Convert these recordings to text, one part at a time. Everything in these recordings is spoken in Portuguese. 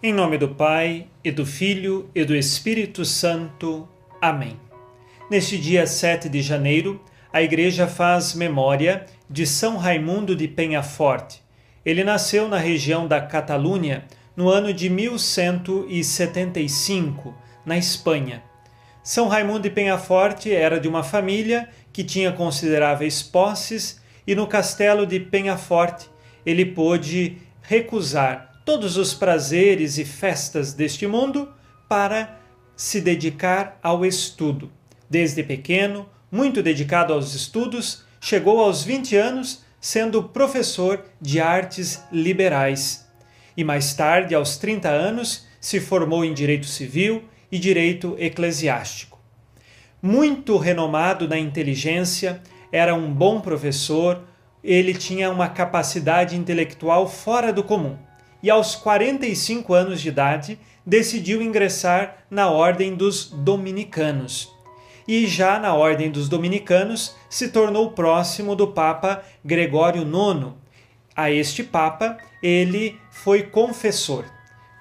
Em nome do Pai, e do Filho, e do Espírito Santo. Amém. Neste dia 7 de janeiro, a Igreja faz memória de São Raimundo de Penhaforte. Ele nasceu na região da Catalunha no ano de 1175, na Espanha. São Raimundo de Penhaforte era de uma família que tinha consideráveis posses e no castelo de Penhaforte ele pôde recusar todos os prazeres e festas deste mundo para se dedicar ao estudo. Desde pequeno, muito dedicado aos estudos, chegou aos 20 anos sendo professor de artes liberais. E mais tarde, aos 30 anos, se formou em direito civil e direito eclesiástico. Muito renomado na inteligência, era um bom professor, ele tinha uma capacidade intelectual fora do comum e, aos 45 anos de idade, decidiu ingressar na Ordem dos Dominicanos. E já na Ordem dos Dominicanos se tornou próximo do Papa Gregório IX. A este Papa ele foi confessor.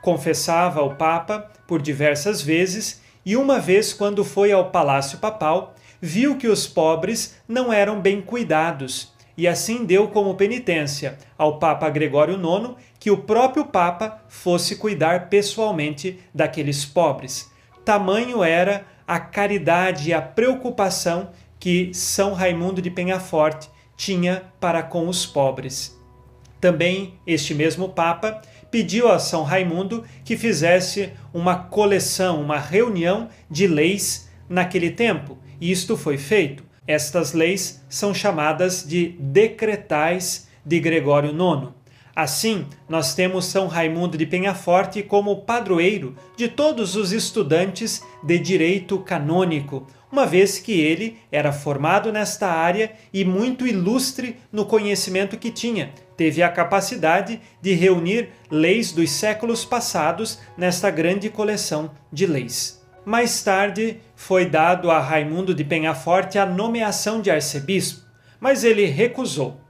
Confessava ao Papa por diversas vezes e uma vez, quando foi ao Palácio Papal, viu que os pobres não eram bem cuidados e assim deu como penitência ao Papa Gregório IX que o próprio Papa fosse cuidar pessoalmente daqueles pobres. Tamanho era a caridade e a preocupação que São Raimundo de Penhaforte tinha para com os pobres. Também este mesmo Papa pediu a São Raimundo que fizesse uma coleção, uma reunião de leis naquele tempo, e isto foi feito. Estas leis são chamadas de decretais de Gregório IX. Assim, nós temos São Raimundo de Penhaforte como padroeiro de todos os estudantes de direito canônico, uma vez que ele era formado nesta área e muito ilustre no conhecimento que tinha. Teve a capacidade de reunir leis dos séculos passados nesta grande coleção de leis. Mais tarde, foi dado a Raimundo de Penhaforte a nomeação de arcebispo, mas ele recusou.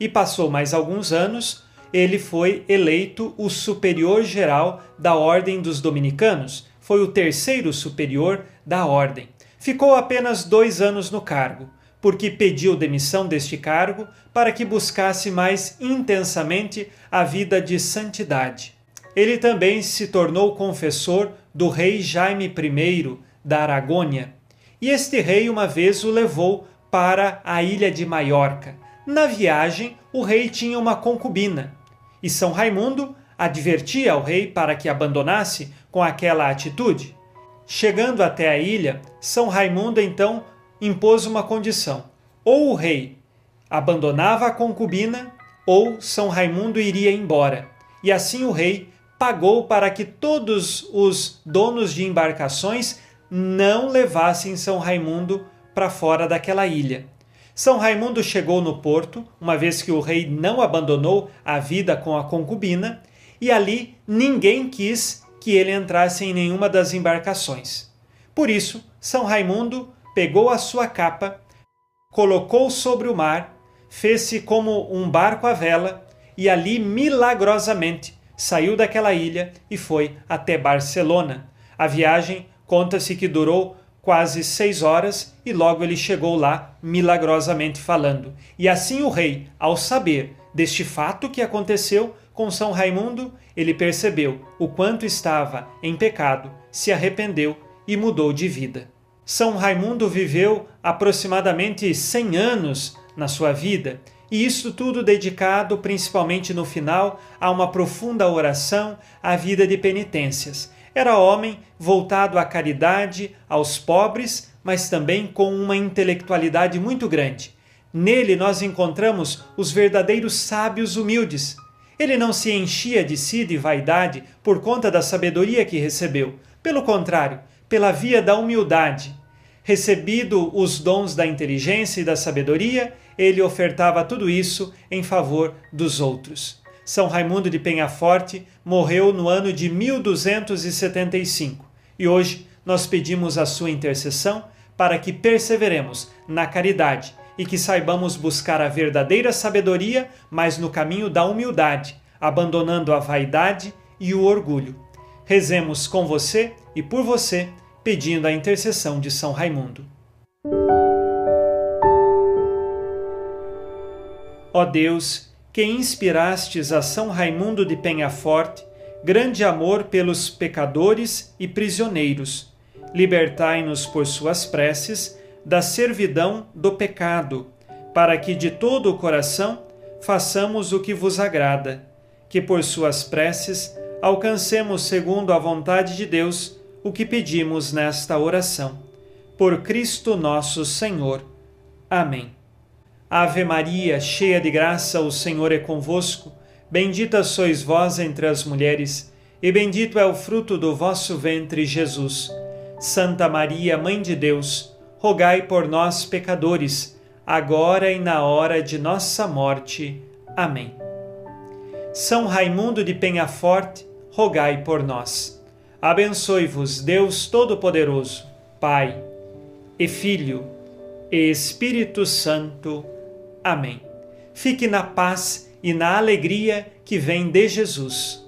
E passou mais alguns anos, ele foi eleito o superior geral da Ordem dos Dominicanos, foi o terceiro superior da Ordem. Ficou apenas dois anos no cargo, porque pediu demissão deste cargo para que buscasse mais intensamente a vida de santidade. Ele também se tornou confessor do rei Jaime I da Aragônia, e este rei uma vez o levou para a ilha de Maiorca. Na viagem, o rei tinha uma concubina, e São Raimundo advertia ao rei para que abandonasse com aquela atitude. Chegando até a ilha, São Raimundo então impôs uma condição: ou o rei abandonava a concubina, ou São Raimundo iria embora. E assim o rei pagou para que todos os donos de embarcações não levassem São Raimundo para fora daquela ilha. São Raimundo chegou no porto, uma vez que o rei não abandonou a vida com a concubina, e ali ninguém quis que ele entrasse em nenhuma das embarcações. Por isso, São Raimundo pegou a sua capa, colocou sobre o mar, fez-se como um barco à vela e ali milagrosamente saiu daquela ilha e foi até Barcelona. A viagem conta-se que durou quase seis horas e logo ele chegou lá milagrosamente falando. E assim o rei, ao saber deste fato que aconteceu com São Raimundo, ele percebeu o quanto estava em pecado, se arrependeu e mudou de vida. São Raimundo viveu aproximadamente 100 anos na sua vida e isso tudo dedicado, principalmente no final, a uma profunda oração, à vida de penitências. Era homem voltado à caridade, aos pobres, mas também com uma intelectualidade muito grande. Nele nós encontramos os verdadeiros sábios humildes. Ele não se enchia de si de vaidade por conta da sabedoria que recebeu. Pelo contrário, pela via da humildade. Recebido os dons da inteligência e da sabedoria, ele ofertava tudo isso em favor dos outros. São Raimundo de Penhaforte morreu no ano de 1275 e hoje nós pedimos a sua intercessão para que perseveremos na caridade e que saibamos buscar a verdadeira sabedoria, mas no caminho da humildade, abandonando a vaidade e o orgulho. Rezemos com você e por você, pedindo a intercessão de São Raimundo. Ó Deus, que inspirastes a São Raimundo de Penhaforte grande amor pelos pecadores e prisioneiros, libertai-nos por suas preces da servidão do pecado, para que de todo o coração façamos o que vos agrada, que por suas preces alcancemos segundo a vontade de Deus o que pedimos nesta oração. Por Cristo nosso Senhor. Amém. Ave Maria, cheia de graça, o Senhor é convosco. Bendita sois vós entre as mulheres, e bendito é o fruto do vosso ventre, Jesus. Santa Maria, Mãe de Deus, rogai por nós, pecadores, agora e na hora de nossa morte. Amém. São Raimundo de Penhaforte, rogai por nós. Abençoe-vos, Deus Todo-Poderoso, Pai e Filho e Espírito Santo. Amém. Fique na paz e na alegria que vem de Jesus.